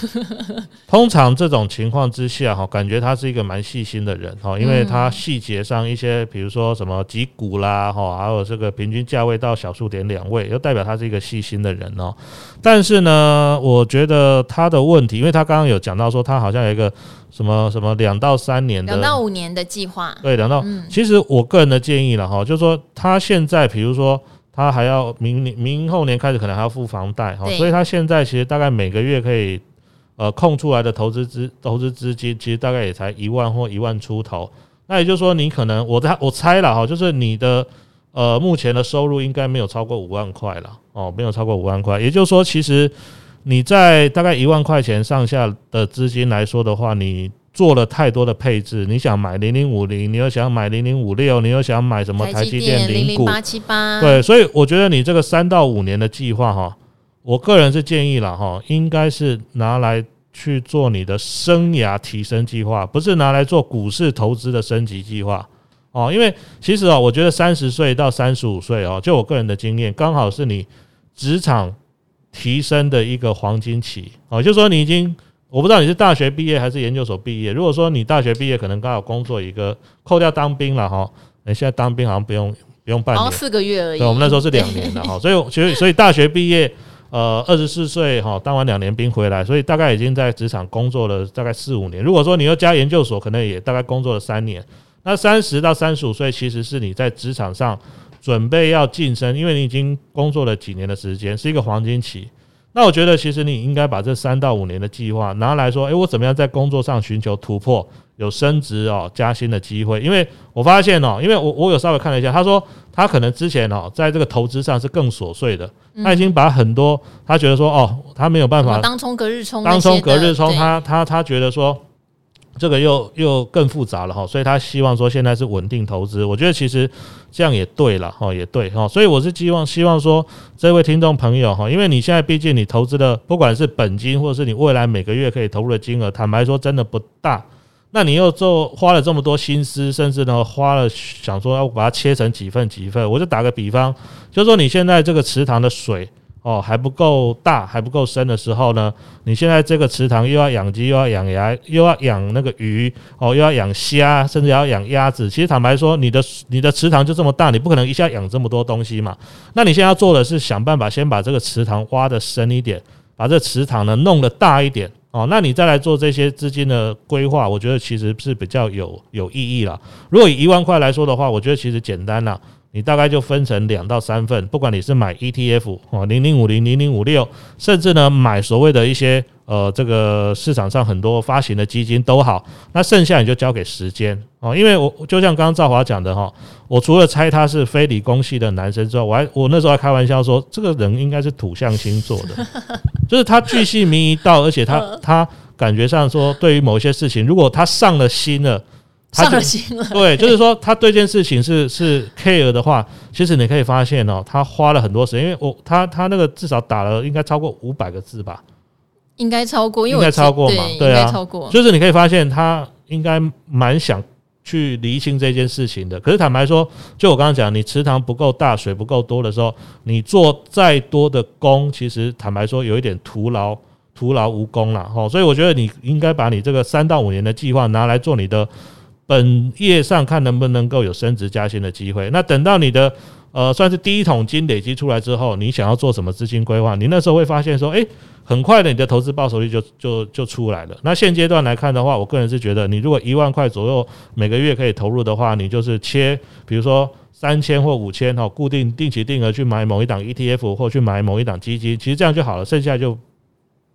S2: 通常这种情况之下，哈，感觉他是一个蛮细心的人，哈，因为他细节上一些，比如说什么几股啦，哈，还有这个平均价位到小数点两位，就代表他是一个细心的人哦。但是呢，我觉得他的问题，因为他刚刚有讲到说，他好像有一个什么什么两到三年的、
S1: 两到五年的计划，
S2: 对，两到，其实我个人的建议了哈，就是说他现在，比如说。他还要明年、明后年开始可能还要付房贷哈，所以他现在其实大概每个月可以呃空出来的投资资投资资金，其实大概也才一万或一万出头。那也就是说，你可能我在我猜了哈，就是你的呃目前的收入应该没有超过五万块了哦，没有超过五万块。也就是说，其实你在大概一万块钱上下的资金来说的话，你。做了太多的配置，你想买零零五零，你又想买零零五六，你又想买什么台积电零零八七八，对，所以我觉得你这个三到五年的计划哈，我个人是建议了哈，应该是拿来去做你的生涯提升计划，不是拿来做股市投资的升级计划哦。因为其实啊，我觉得三十岁到三十五岁哦，就我个人的经验，刚好是你职场提升的一个黄金期哦，就是说你已经。我不知道你是大学毕业还是研究所毕业。如果说你大学毕业，可能刚好工作一个，扣掉当兵了哈。你现在当兵好像不用不用半年，
S1: 四个月而已。
S2: 对，我们那时候是两年的哈，所以所以所以大学毕业，呃，二十四岁哈，当完两年兵回来，所以大概已经在职场工作了大概四五年。如果说你又加研究所，可能也大概工作了三年。那三十到三十五岁，其实是你在职场上准备要晋升，因为你已经工作了几年的时间，是一个黄金期。那我觉得，其实你应该把这三到五年的计划拿来说，诶，我怎么样在工作上寻求突破，有升职哦、加薪的机会？因为我发现哦，因为我我有稍微看了一下，他说他可能之前哦，在这个投资上是更琐碎的，他已经把很多他觉得说哦，他没有办法
S1: 当冲隔日冲，
S2: 当冲隔日冲，他他他觉得说。这个又又更复杂了哈，所以他希望说现在是稳定投资，我觉得其实这样也对了哈，也对哈，所以我是希望希望说这位听众朋友哈，因为你现在毕竟你投资的不管是本金或者是你未来每个月可以投入的金额，坦白说真的不大，那你又做花了这么多心思，甚至呢花了想说要把它切成几份几份，我就打个比方，就说你现在这个池塘的水。哦，还不够大，还不够深的时候呢，你现在这个池塘又要养鸡，又要养鸭，又要养那个鱼，哦，又要养虾，甚至要养鸭子。其实坦白说，你的你的池塘就这么大，你不可能一下养这么多东西嘛。那你现在要做的是想办法先把这个池塘挖得深一点，把这池塘呢弄得大一点。哦，那你再来做这些资金的规划，我觉得其实是比较有有意义了。如果以一万块来说的话，我觉得其实简单了。你大概就分成两到三份，不管你是买 ETF 哦，零零五零、零零五六，甚至呢买所谓的一些呃这个市场上很多发行的基金都好，那剩下你就交给时间哦，因为我就像刚刚赵华讲的哈，我除了猜他是非理工系的男生之外，我还我那时候还开玩笑说，这个人应该是土象星座的，就是他巨细靡遗到，而且他他感觉上说，对于某些事情，如果他上了心了。
S1: 上了心了，
S2: 对，就是说他对这件事情是 是 care 的话，其实你可以发现哦，他花了很多时间，因为我他他那个至少打了应该超过五百个字吧，
S1: 应该超过，因为
S2: 应该超过嘛，对啊，
S1: 超过，
S2: 就是你可以发现他应该蛮想去厘清这件事情的。可是坦白说，就我刚刚讲，你池塘不够大，水不够多的时候，你做再多的工，其实坦白说有一点徒劳徒劳无功了哈。所以我觉得你应该把你这个三到五年的计划拿来做你的。本业上看能不能够有升职加薪的机会。那等到你的呃算是第一桶金累积出来之后，你想要做什么资金规划？你那时候会发现说，诶，很快的你的投资报酬率就就就出来了。那现阶段来看的话，我个人是觉得，你如果一万块左右每个月可以投入的话，你就是切，比如说三千或五千哈，固定定期定额去买某一档 ETF 或去买某一档基金，其实这样就好了。剩下就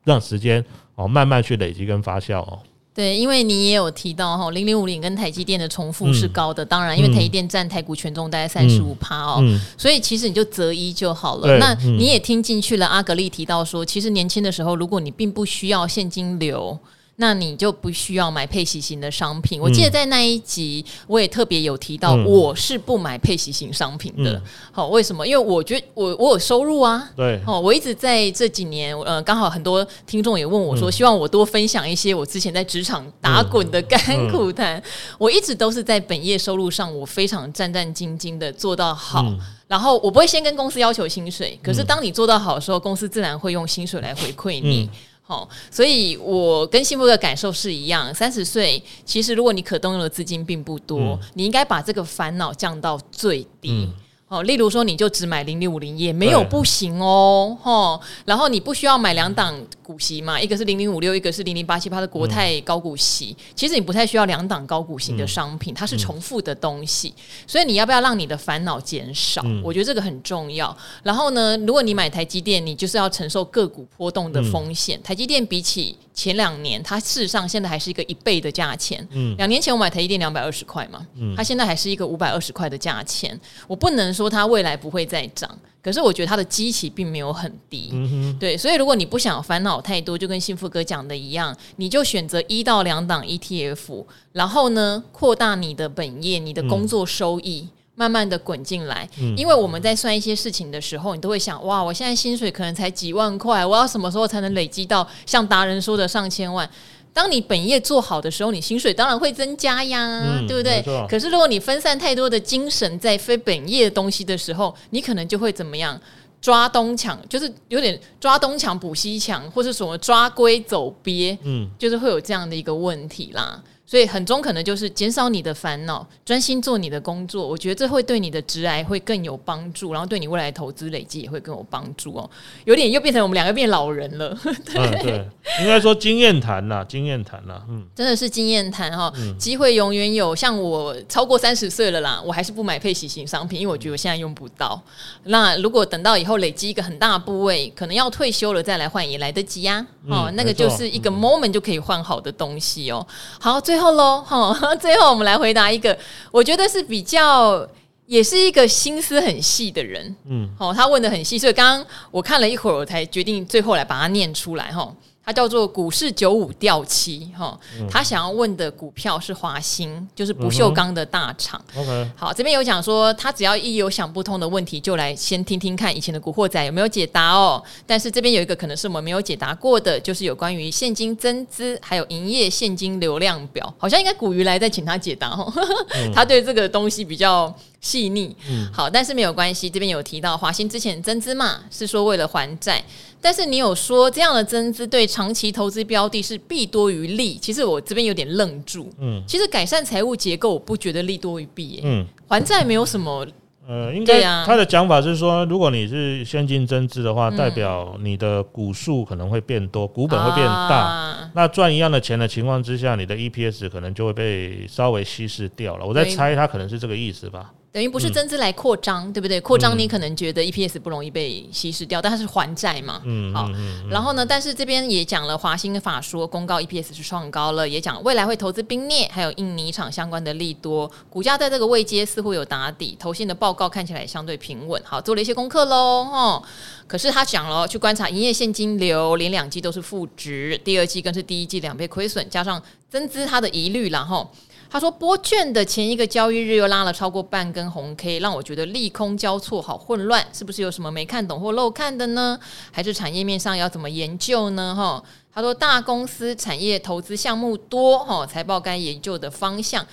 S2: 让时间哦慢慢去累积跟发酵哦。
S1: 对，因为你也有提到哈，零零五零跟台积电的重复是高的，嗯、当然，因为台积电占台股权重大概三十五趴哦，嗯、所以其实你就择一就好了。那你也听进去了，阿格丽提到说，其实年轻的时候，如果你并不需要现金流。那你就不需要买配息型的商品。我记得在那一集，我也特别有提到，我是不买配息型商品的。好，为什么？因为我觉得我我有收入啊。
S2: 对。
S1: 哦，我一直在这几年，呃，刚好很多听众也问我说，希望我多分享一些我之前在职场打滚的甘苦谈。我一直都是在本业收入上，我非常战战兢兢的做到好。然后我不会先跟公司要求薪水，可是当你做到好的时候，公司自然会用薪水来回馈你。好，所以我跟幸福的感受是一样。三十岁，其实如果你可动用的资金并不多，嗯、你应该把这个烦恼降到最低。嗯哦，例如说，你就只买零零五零也没有不行哦，吼。然后你不需要买两档股息嘛，一个是零零五六，一个是零零八七八的国泰高股息。嗯、其实你不太需要两档高股息的商品，它是重复的东西，嗯、所以你要不要让你的烦恼减少？嗯、我觉得这个很重要。然后呢，如果你买台积电，你就是要承受个股波动的风险。嗯、台积电比起前两年，它事实上现在还是一个一倍的价钱。嗯，两年前我买台积电两百二十块嘛，嗯，它现在还是一个五百二十块的价钱。我不能说它未来不会再涨，可是我觉得它的基期并没有很低。嗯，对，所以如果你不想烦恼太多，就跟幸福哥讲的一样，你就选择一到两档 ETF，然后呢，扩大你的本业，你的工作收益。嗯慢慢的滚进来，因为我们在算一些事情的时候，你都会想，哇，我现在薪水可能才几万块，我要什么时候才能累积到像达人说的上千万？当你本业做好的时候，你薪水当然会增加呀，嗯、对不对？可是如果你分散太多的精神在非本业的东西的时候，你可能就会怎么样？抓东墙，就是有点抓东墙补西墙，或是什么抓龟走鳖，嗯，就是会有这样的一个问题啦。所以很中可能就是减少你的烦恼，专心做你的工作。我觉得这会对你的职癌会更有帮助，然后对你未来的投资累积也会更有帮助哦。有点又变成我们两个变老人了，对，
S2: 嗯、对，应该说经验谈啦，经验谈啦，嗯，
S1: 真的是经验谈哈。机会永远有，像我超过三十岁了啦，我还是不买配息型商品，因为我觉得我现在用不到。那如果等到以后累积一个很大的部位，可能要退休了再来换也来得及呀。哦，嗯、那个就是一个 moment 就可以换好的东西哦。好，最。最后喽，哈，最后我们来回答一个，我觉得是比较，也是一个心思很细的人，嗯，哦，他问的很细，所以刚刚我看了一会儿，我才决定最后来把它念出来，哈。他叫做股市九五掉期哈，他想要问的股票是华兴，就是不锈钢的大厂。嗯、OK，好，这边有讲说，他只要一有想不通的问题，就来先听听看以前的古惑仔有没有解答哦。但是这边有一个可能是我们没有解答过的，就是有关于现金增资还有营业现金流量表，好像应该古鱼来再请他解答哦。嗯、他对这个东西比较细腻。嗯，好，但是没有关系，这边有提到华兴之前增资嘛，是说为了还债。但是你有说这样的增资对长期投资标的是弊多于利，其实我这边有点愣住。嗯，其实改善财务结构，我不觉得利多于弊耶。嗯，还债没有什么。
S2: 呃，应该他的讲法是说，如果你是现金增资的话，代表你的股数可能会变多，股本会变大。啊、那赚一样的钱的情况之下，你的 EPS 可能就会被稍微稀释掉了。我在猜，他可能是这个意思吧。
S1: 等于不是增资来扩张，嗯、对不对？扩张你可能觉得 EPS 不容易被稀释掉，但它是还债嘛。嗯，好。然后呢，但是这边也讲了华兴法说公告 EPS 是创高了，也讲未来会投资冰镍还有印尼厂相关的利多，股价在这个位阶似乎有打底，投信的报告看起来相对平稳。好，做了一些功课喽，哈。可是他讲了，去观察营业现金流，连两季都是负值，第二季更是第一季两倍亏损，加上增资他的疑虑，然后他说拨券的前一个交易日又拉了超过半根红 K，让我觉得利空交错，好混乱，是不是有什么没看懂或漏看的呢？还是产业面上要怎么研究呢？哈，他说大公司产业投资项目多，哈，财报该研究的方向。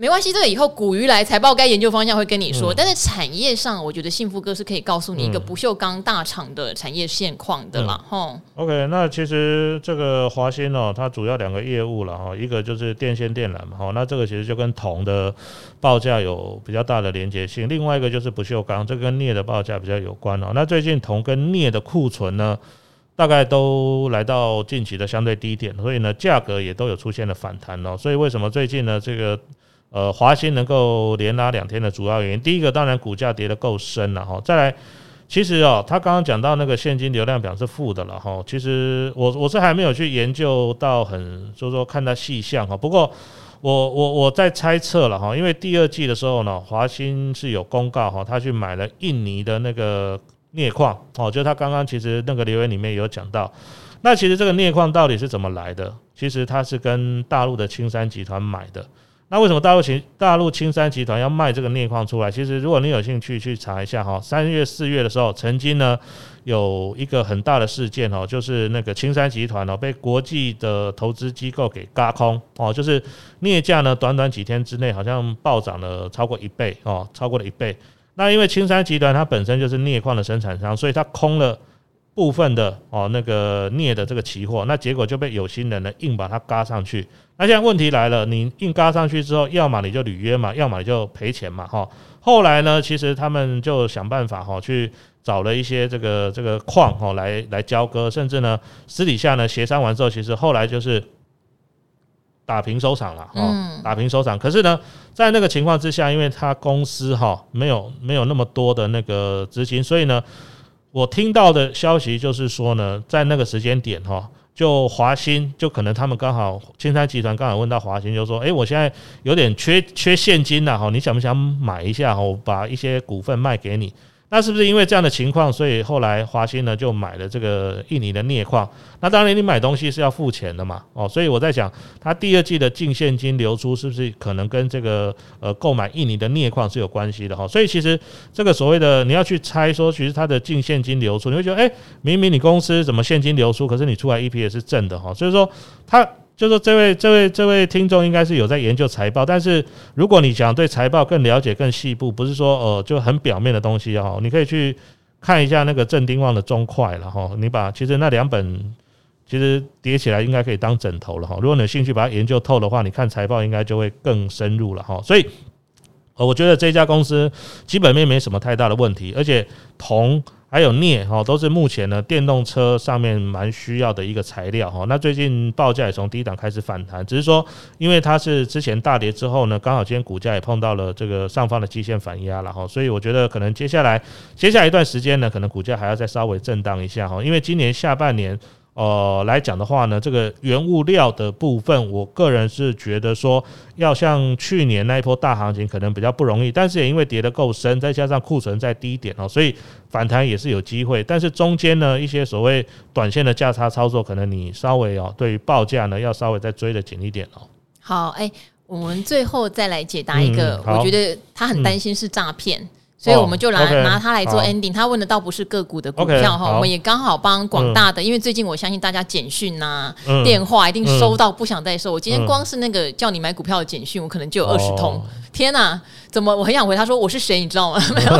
S1: 没关系，这个以后古鱼来财报该研究方向会跟你说。嗯、但是产业上，我觉得幸福哥是可以告诉你一个不锈钢大厂的产业现况的啦。哈、嗯、
S2: OK，那其实这个华新哦，它主要两个业务了哈，一个就是电线电缆嘛，哈，那这个其实就跟铜的报价有比较大的连接性。另外一个就是不锈钢，这跟镍的报价比较有关哦。那最近铜跟镍的库存呢，大概都来到近期的相对低点，所以呢，价格也都有出现了反弹哦。所以为什么最近呢，这个呃，华新能够连拉两天的主要原因，第一个当然股价跌得够深了哈。再来，其实哦，他刚刚讲到那个现金流量表是负的了哈。其实我我是还没有去研究到很，就是说看它细项哈。不过我我我在猜测了哈，因为第二季的时候呢，华新是有公告哈，他去买了印尼的那个镍矿哦，就他刚刚其实那个留言里面有讲到。那其实这个镍矿到底是怎么来的？其实他是跟大陆的青山集团买的。那为什么大陆青大陆青山集团要卖这个镍矿出来？其实如果你有兴趣去查一下哈，三月四月的时候，曾经呢有一个很大的事件哦，就是那个青山集团哦被国际的投资机构给轧空哦，就是镍价呢短短几天之内好像暴涨了超过一倍哦，超过了一倍。那因为青山集团它本身就是镍矿的生产商，所以它空了。部分的哦，那个镍的这个期货，那结果就被有心人呢硬把它嘎上去。那现在问题来了，你硬嘎上去之后，要么你就履约嘛，要么你就赔钱嘛，哈。后来呢，其实他们就想办法哈，去找了一些这个这个矿哈来来交割，甚至呢私底下呢协商完之后，其实后来就是打平收场了，哈，打平收场。可是呢，在那个情况之下，因为他公司哈没有没有那么多的那个资金，所以呢。我听到的消息就是说呢，在那个时间点哈，就华新就可能他们刚好青山集团刚好问到华新，就说：“诶，我现在有点缺缺现金了哈，你想不想买一下哈？我把一些股份卖给你。”那是不是因为这样的情况，所以后来华兴呢就买了这个印尼的镍矿？那当然，你买东西是要付钱的嘛，哦，所以我在想，它第二季的净现金流出是不是可能跟这个呃购买印尼的镍矿是有关系的哈？所以其实这个所谓的你要去猜说，其实它的净现金流出，你会觉得诶，明明你公司怎么现金流出，可是你出来 EPS 是正的哈？所以说它。就说这位这位这位听众应该是有在研究财报，但是如果你想对财报更了解、更细部，不是说呃就很表面的东西哈，你可以去看一下那个郑丁旺的中快了哈。你把其实那两本其实叠起来应该可以当枕头了哈。如果你有兴趣把它研究透的话，你看财报应该就会更深入了哈。所以呃，我觉得这家公司基本面没什么太大的问题，而且铜。还有镍哈，都是目前呢电动车上面蛮需要的一个材料哈。那最近报价也从低档开始反弹，只是说因为它是之前大跌之后呢，刚好今天股价也碰到了这个上方的基线反压了哈，所以我觉得可能接下来接下来一段时间呢，可能股价还要再稍微震荡一下哈，因为今年下半年。呃，来讲的话呢，这个原物料的部分，我个人是觉得说，要像去年那一波大行情可能比较不容易，但是也因为跌得够深，再加上库存在低点哦，所以反弹也是有机会。但是中间呢，一些所谓短线的价差操作，可能你稍微哦，对于报价呢，要稍微再追的紧一点哦。
S1: 好，哎，我们最后再来解答一个，我觉得他很担心是诈骗。所以我们就拿、oh, okay, 拿它来做 ending。他问的倒不是个股的股票哈，okay, 我们也刚好帮广大的，嗯、因为最近我相信大家简讯呐、啊、嗯、电话一定收到不想再收。我今天光是那个叫你买股票的简讯，我可能就有二十通。Oh. 天哪！怎么我很想回他说我是谁，你知道吗？没有，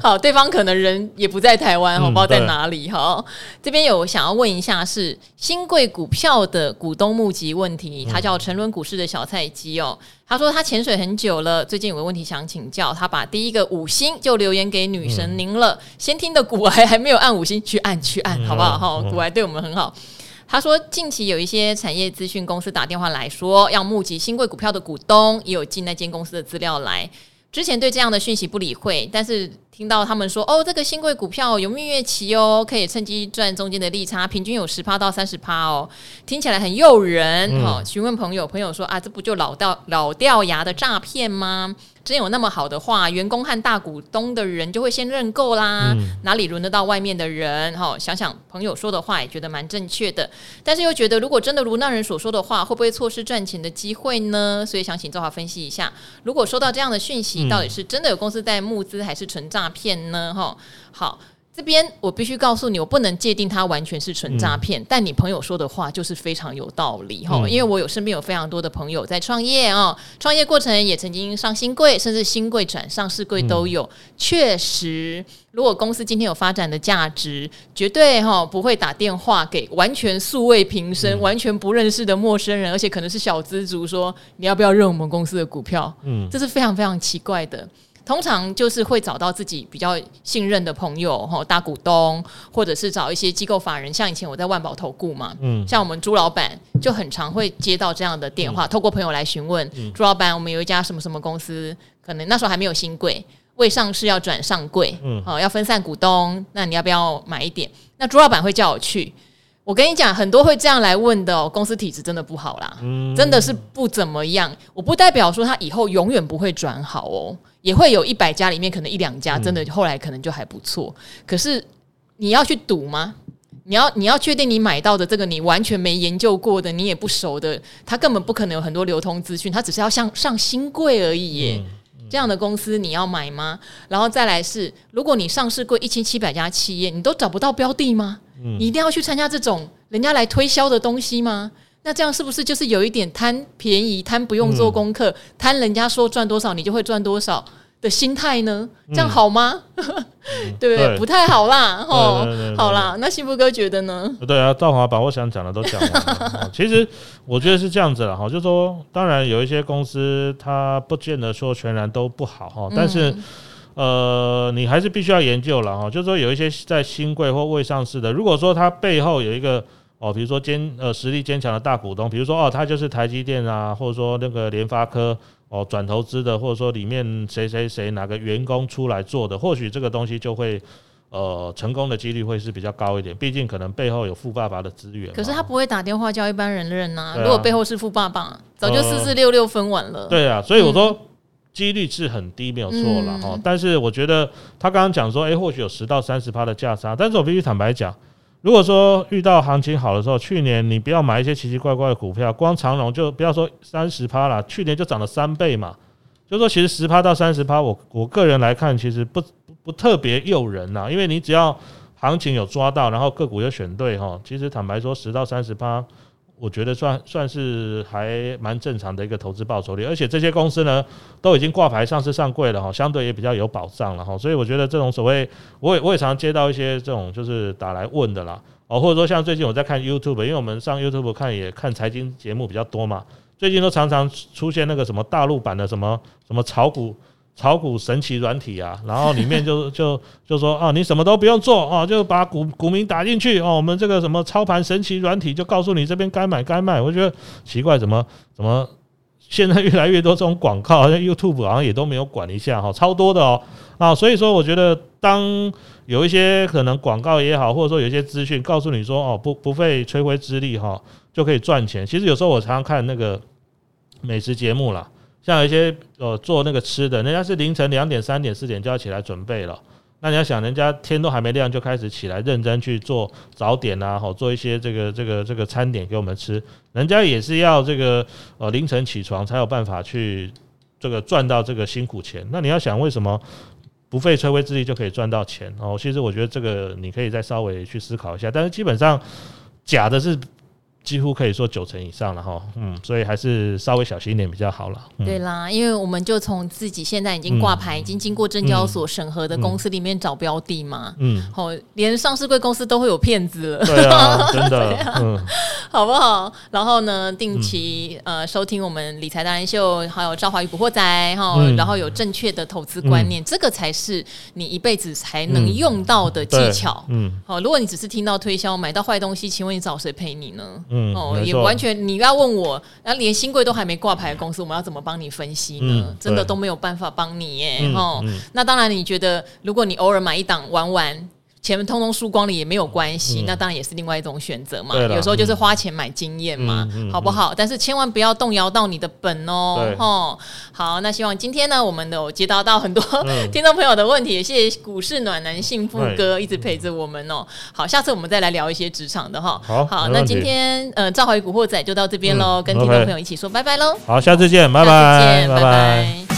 S1: 好，对方可能人也不在台湾，我不知道在哪里。好，这边有想要问一下是新贵股票的股东募集问题，他叫沉沦股市的小菜鸡哦。他说他潜水很久了，最近有个问题想请教，他把第一个五星就留言给女神您了。先听的古癌还没有按五星，去按去按，好不好？好，古癌对我们很好。他说，近期有一些产业资讯公司打电话来说，要募集新贵股票的股东，也有进那间公司的资料来。之前对这样的讯息不理会，但是听到他们说哦，这个新贵股票有蜜月期哦，可以趁机赚中间的利差，平均有十趴到三十趴哦，听起来很诱人。好、嗯，询问朋友，朋友说啊，这不就老掉老掉牙的诈骗吗？真有那么好的话，员工和大股东的人就会先认购啦，嗯、哪里轮得到外面的人？哈，想想朋友说的话，也觉得蛮正确的，但是又觉得，如果真的如那人所说的话，会不会错失赚钱的机会呢？所以想请周华分析一下，如果收到这样的讯息，到底是真的有公司在募资，还是纯诈骗呢？哈，好。这边我必须告诉你，我不能界定它完全是纯诈骗，嗯、但你朋友说的话就是非常有道理哈。嗯、因为我有身边有非常多的朋友在创业哦，创业过程也曾经上新贵，甚至新贵转上市贵都有。嗯、确实，如果公司今天有发展的价值，绝对哈不会打电话给完全素未平生、嗯、完全不认识的陌生人，而且可能是小资族，说你要不要认我们公司的股票？嗯，这是非常非常奇怪的。通常就是会找到自己比较信任的朋友，哈，大股东，或者是找一些机构法人，像以前我在万宝投顾嘛，嗯，像我们朱老板就很常会接到这样的电话，嗯、透过朋友来询问、嗯、朱老板，我们有一家什么什么公司，可能那时候还没有新贵，未上市要转上柜，嗯，好，要分散股东，那你要不要买一点？那朱老板会叫我去。我跟你讲，很多会这样来问的哦，公司体质真的不好啦，嗯、真的是不怎么样。我不代表说他以后永远不会转好哦，也会有一百家里面可能一两家真的后来可能就还不错。嗯、可是你要去赌吗？你要你要确定你买到的这个你完全没研究过的，你也不熟的，它根本不可能有很多流通资讯，它只是要像上新贵而已耶。嗯嗯、这样的公司你要买吗？然后再来是，如果你上市过一千七百家企业，你都找不到标的吗？你一定要去参加这种人家来推销的东西吗？那这样是不是就是有一点贪便宜、贪不用做功课、贪人家说赚多少你就会赚多少的心态呢？这样好吗？对不对？不太好啦。哦，好啦，那幸福哥觉得呢？
S2: 对啊，赵华把我想讲的都讲完了。其实我觉得是这样子了哈，就是说当然有一些公司它不见得说全然都不好哈，但是。呃，你还是必须要研究了哈，就是说有一些在新贵或未上市的，如果说它背后有一个哦，比如说坚呃实力坚强的大股东，比如说哦，他就是台积电啊，或者说那个联发科哦转投资的，或者说里面谁谁谁哪个员工出来做的，或许这个东西就会呃成功的几率会是比较高一点，毕竟可能背后有富爸爸的资源。
S1: 可是他不会打电话叫一般人认呐、啊，啊、如果背后是富爸爸，早就四四六六分完了。呃、对
S2: 啊，所以我说。嗯几率是很低，没有错了哈。嗯、但是我觉得他刚刚讲说，哎、欸，或许有十到三十趴的价差。但是我必须坦白讲，如果说遇到行情好的时候，去年你不要买一些奇奇怪怪的股票，光长荣就不要说三十趴了，去年就涨了三倍嘛。就说其实十趴到三十趴，我我个人来看，其实不不特别诱人呐。因为你只要行情有抓到，然后个股有选对哈，其实坦白说，十到三十趴。我觉得算算是还蛮正常的一个投资报酬率，而且这些公司呢都已经挂牌上市上柜了哈，相对也比较有保障了哈，所以我觉得这种所谓，我也我也常接到一些这种就是打来问的啦，哦，或者说像最近我在看 YouTube，因为我们上 YouTube 看也看财经节目比较多嘛，最近都常常出现那个什么大陆版的什么什么炒股。炒股神奇软体啊，然后里面就 就就说啊，你什么都不用做啊，就把股股民打进去哦，我们这个什么操盘神奇软体就告诉你这边该买该卖。我觉得奇怪，怎么怎么现在越来越多这种广告，好 像 YouTube 好像也都没有管一下哈，超多的哦啊，所以说我觉得当有一些可能广告也好，或者说有一些资讯告诉你说哦，不不费吹灰之力哈就可以赚钱。其实有时候我常常看那个美食节目啦。像有一些呃做那个吃的，人家是凌晨两点、三点、四点就要起来准备了。那你要想，人家天都还没亮就开始起来认真去做早点啊，好做一些这个这个这个餐点给我们吃。人家也是要这个呃凌晨起床才有办法去这个赚到这个辛苦钱。那你要想，为什么不费吹灰之力就可以赚到钱？哦，其实我觉得这个你可以再稍微去思考一下。但是基本上假的是。几乎可以说九成以上了哈，嗯，所以还是稍微小心一点比较好了。嗯、
S1: 对啦，因为我们就从自己现在已经挂牌、嗯、已经经过证交所审核的公司里面找标的嘛，嗯，好，连上市柜公司都会有骗子了，
S2: 对啊，真的，
S1: 样嗯，好不好？然后呢，定期、嗯、呃收听我们理财达人秀，还有赵华与古惑仔哈，嗯、然后有正确的投资观念，嗯、这个才是你一辈子才能用到的技巧。嗯，好，如果你只是听到推销买到坏东西，请问你找谁陪你呢？嗯，哦，也完全你要问我，那连新贵都还没挂牌的公司，我们要怎么帮你分析呢？嗯、真的都没有办法帮你耶。嗯、哦，嗯、那当然，你觉得如果你偶尔买一档玩玩。钱通通输光了也没有关系，嗯、那当然也是另外一种选择嘛。啦有时候就是花钱买经验嘛，嗯、好不好？嗯、但是千万不要动摇到你的本哦。对好，那希望今天呢，我们有接到到很多、嗯、听众朋友的问题，也谢谢股市暖男幸福哥一直陪着我们哦。好，下次我们再来聊一些职场的哈。好，好，那今天呃，赵怀古惑仔就到这边喽，嗯、跟听众朋友一起说拜拜喽。好，
S2: 下次见，拜拜，拜拜。